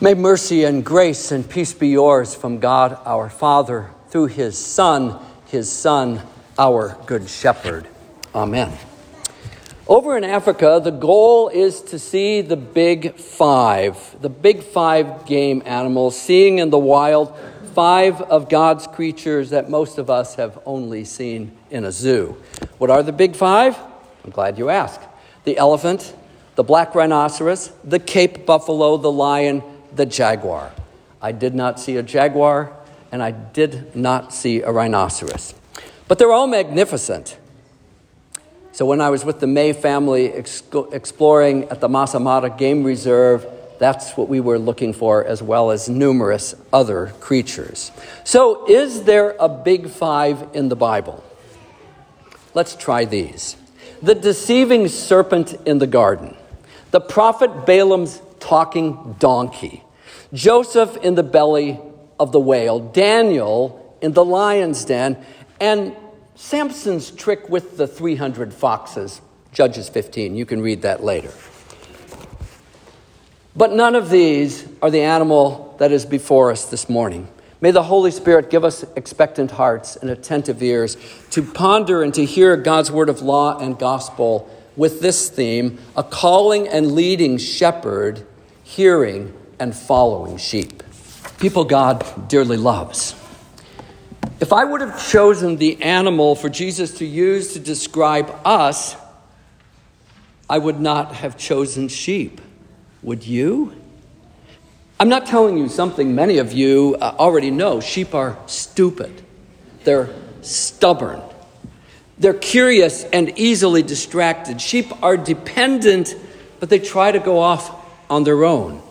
May mercy and grace and peace be yours from God our Father through his Son, his Son, our Good Shepherd. Amen. Over in Africa, the goal is to see the big five, the big five game animals, seeing in the wild five of God's creatures that most of us have only seen in a zoo. What are the big five? I'm glad you asked. The elephant, the black rhinoceros, the Cape buffalo, the lion, the jaguar. I did not see a jaguar, and I did not see a rhinoceros. But they're all magnificent. So when I was with the May family exploring at the Masai Game Reserve, that's what we were looking for, as well as numerous other creatures. So, is there a big five in the Bible? Let's try these the deceiving serpent in the garden, the prophet Balaam's talking donkey, Joseph in the belly of the whale, Daniel in the lion's den, and Samson's trick with the 300 foxes, Judges 15. You can read that later. But none of these are the animal that is before us this morning. May the Holy Spirit give us expectant hearts and attentive ears to ponder and to hear God's word of law and gospel with this theme a calling and leading shepherd, hearing and following sheep. People God dearly loves. If I would have chosen the animal for Jesus to use to describe us, I would not have chosen sheep. Would you? I'm not telling you something many of you uh, already know. Sheep are stupid, they're stubborn, they're curious and easily distracted. Sheep are dependent, but they try to go off on their own.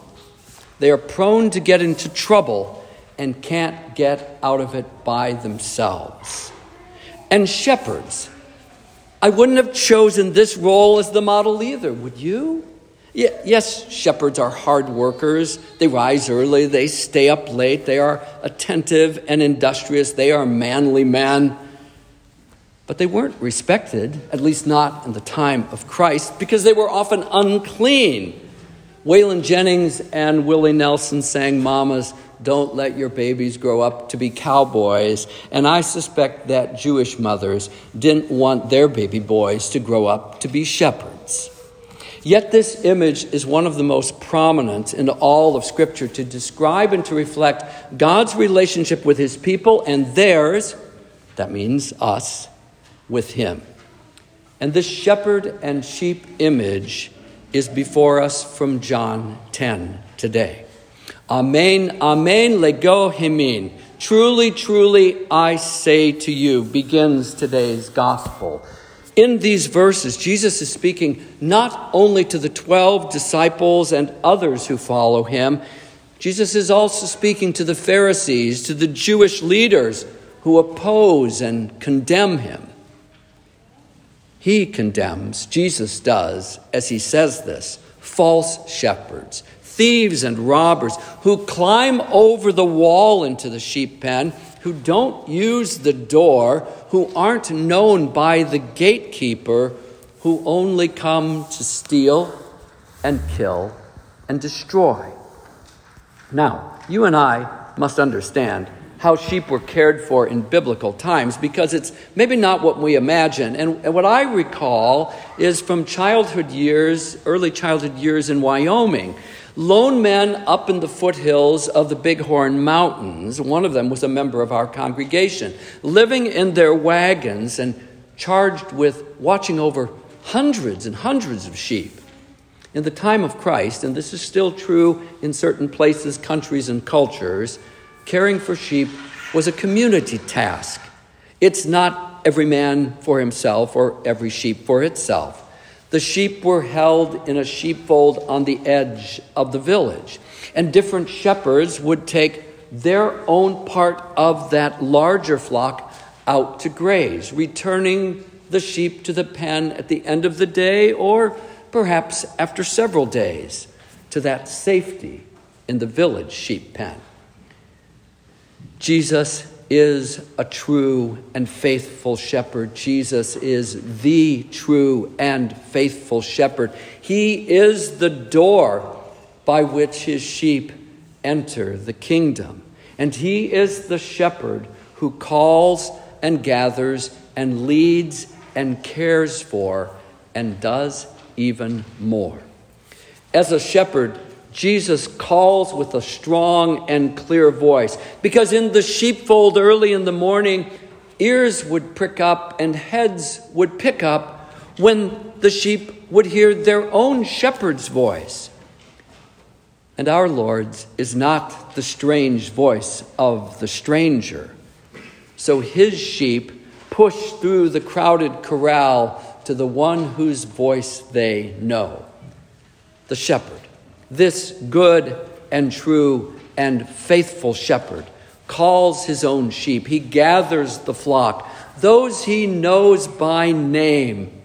They are prone to get into trouble and can't get out of it by themselves. And shepherds, I wouldn't have chosen this role as the model either, would you? Yes, shepherds are hard workers. They rise early, they stay up late, they are attentive and industrious, they are manly men. But they weren't respected, at least not in the time of Christ, because they were often unclean. Waylon Jennings and Willie Nelson sang Mamas, Don't Let Your Babies Grow Up to Be Cowboys. And I suspect that Jewish mothers didn't want their baby boys to grow up to be shepherds. Yet, this image is one of the most prominent in all of Scripture to describe and to reflect God's relationship with His people and theirs, that means us, with Him. And this shepherd and sheep image is before us from John 10 today. Amen, amen, lego hymin. Truly, truly, I say to you, begins today's gospel. In these verses, Jesus is speaking not only to the 12 disciples and others who follow him, Jesus is also speaking to the Pharisees, to the Jewish leaders who oppose and condemn him. He condemns, Jesus does, as he says this, false shepherds, thieves and robbers who climb over the wall into the sheep pen who don't use the door, who aren't known by the gatekeeper, who only come to steal and kill and destroy. Now, you and I must understand how sheep were cared for in biblical times because it's maybe not what we imagine. And, and, what I recall is from childhood years, early childhood years in Wyoming. Lone men up in the foothills of the Bighorn Mountains, one of them was a member of our congregation, living in their wagons and charged with watching over hundreds and hundreds of sheep. In the time of Christ, and this is still true in certain places, countries, and cultures, caring for sheep was a community task. It's not every man for himself or every sheep for itself. The sheep were held in a sheepfold on the edge of the village, and different shepherds would take their own part of that larger flock out to graze, returning the sheep to the pen at the end of the day or perhaps after several days to that safety in the village sheep pen. Jesus is a true and faithful shepherd. Jesus is the true and faithful shepherd. He is the door by which his sheep enter the kingdom. And he is the shepherd who calls and gathers and leads and cares for and does even more. As a shepherd, Jesus calls with a strong and clear voice because in the sheepfold early in the morning, ears would prick up and heads would pick up when the sheep would hear their own shepherd's voice. And our Lord's is not the strange voice of the stranger. So his sheep push through the crowded corral to the one whose voice they know the shepherd. This good and true and faithful shepherd calls his own sheep. He gathers the flock, those he knows by name.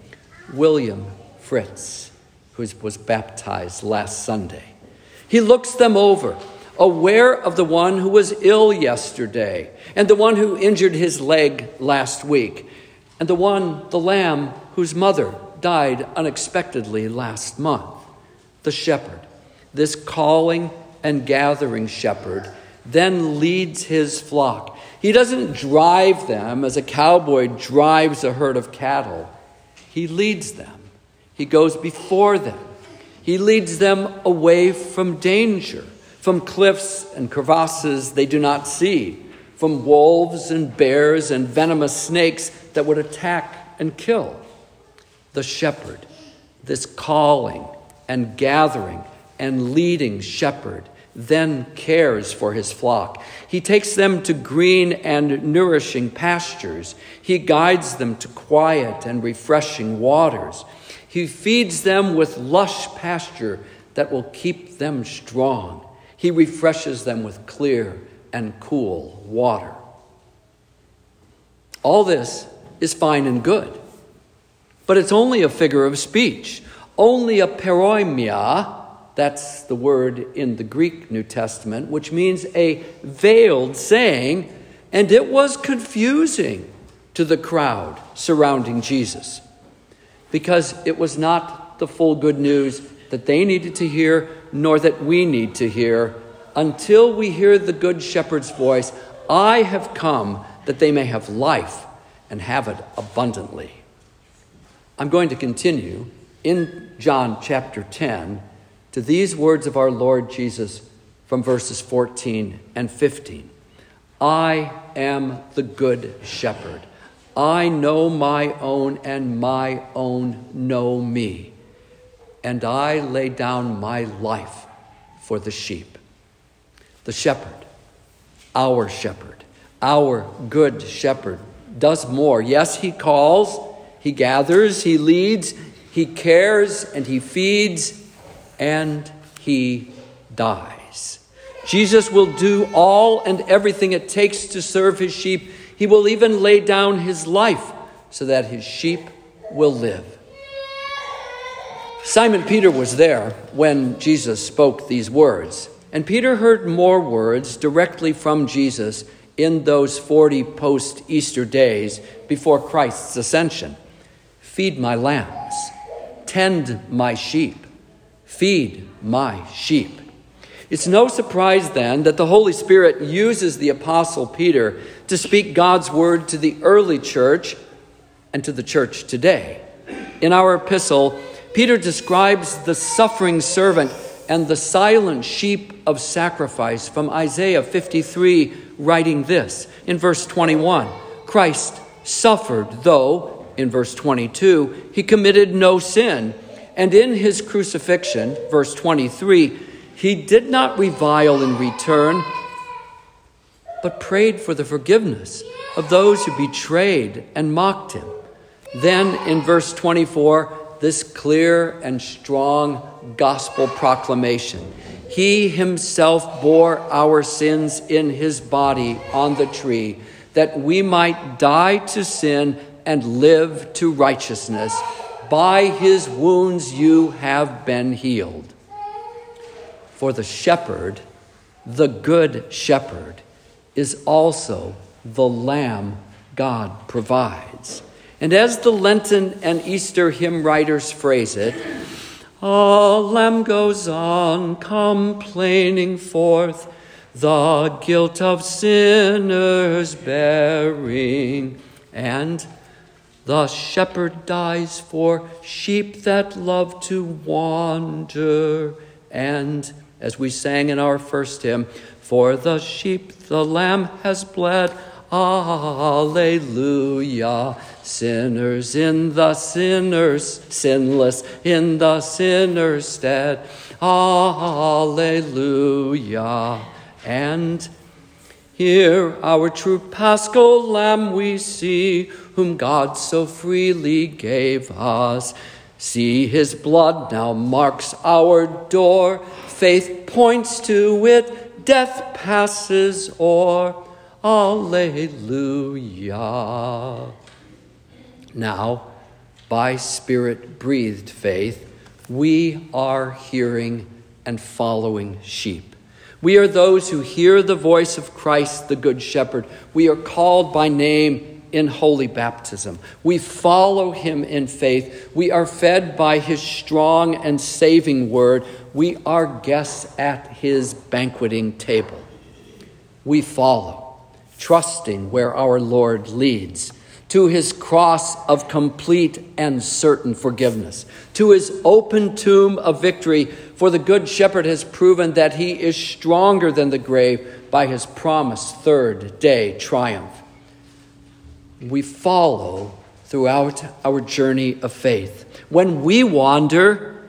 William Fritz, who was baptized last Sunday. He looks them over, aware of the one who was ill yesterday, and the one who injured his leg last week, and the one, the lamb, whose mother died unexpectedly last month. The shepherd, this calling and gathering shepherd, then leads his flock. He doesn't drive them as a cowboy drives a herd of cattle, he leads them, he goes before them. He leads them away from danger, from cliffs and crevasses they do not see, from wolves and bears and venomous snakes that would attack and kill. The shepherd, this calling and gathering and leading shepherd, then cares for his flock. He takes them to green and nourishing pastures. He guides them to quiet and refreshing waters. He feeds them with lush pasture that will keep them strong. He refreshes them with clear and cool water. All this is fine and good, but it's only a figure of speech, only a paroimia. That's the word in the Greek New Testament, which means a veiled saying, and it was confusing to the crowd surrounding Jesus because it was not the full good news that they needed to hear, nor that we need to hear. Until we hear the Good Shepherd's voice, I have come that they may have life and have it abundantly. I'm going to continue in John chapter 10 to these words of our Lord Jesus from verses 14 and 15. I am the good shepherd. I know my own, and my own know me. And I lay down my life for the sheep. The shepherd, our shepherd, our good shepherd, does more. Yes, he calls, he gathers, he leads, he cares, and he feeds, and he dies. Jesus will do all and everything it takes to serve his sheep he will even lay down his life so that his sheep will live. Simon Peter was there when Jesus spoke these words, and Peter heard more words directly from Jesus in those 40 post Easter days before Christ's ascension Feed my lambs, tend my sheep, feed my sheep. It's no surprise then that the Holy Spirit uses the Apostle Peter to speak God's word to the early church and to the church today. In our epistle, Peter describes the suffering servant and the silent sheep of sacrifice from Isaiah 53, writing this in verse 21 Christ suffered, though, in verse 22, he committed no sin. And in his crucifixion, verse 23, he did not revile in return, but prayed for the forgiveness of those who betrayed and mocked him. Then in verse 24, this clear and strong gospel proclamation. He himself bore our sins in his body on the tree, that we might die to sin and live to righteousness. By his wounds you have been healed. For the shepherd, the good shepherd, is also the lamb God provides. And as the Lenten and Easter hymn writers phrase it, A lamb goes uncomplaining forth, the guilt of sinners bearing. And the shepherd dies for sheep that love to wander. And as we sang in our first hymn, for the sheep the lamb has bled. Alleluia. Sinners in the sinner's, sinless in the sinner's stead. Alleluia. And here our true paschal lamb we see, whom God so freely gave us. See his blood now marks our door. Faith points to it, death passes o'er. Alleluia. Now, by Spirit breathed faith, we are hearing and following sheep. We are those who hear the voice of Christ, the Good Shepherd. We are called by name in holy baptism. We follow him in faith. We are fed by his strong and saving word. We are guests at his banqueting table. We follow trusting where our Lord leads, to his cross of complete and certain forgiveness, to his open tomb of victory, for the Good Shepherd has proven that he is stronger than the grave by his promised third day triumph. We follow throughout our journey of faith. When we wander,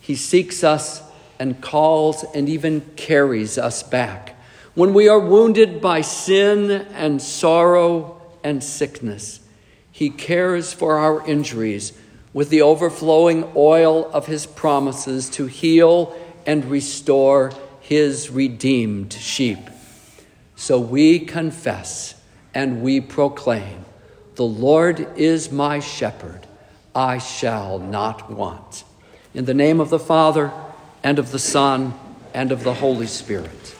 he seeks us and calls and even carries us back when we are wounded by sin and sorrow and sickness, He cares for our injuries with the overflowing oil of His promises to heal and restore His redeemed sheep. So we confess and we proclaim The Lord is my shepherd, I shall not want. In the name of the Father, and of the Son, and of the Holy Spirit.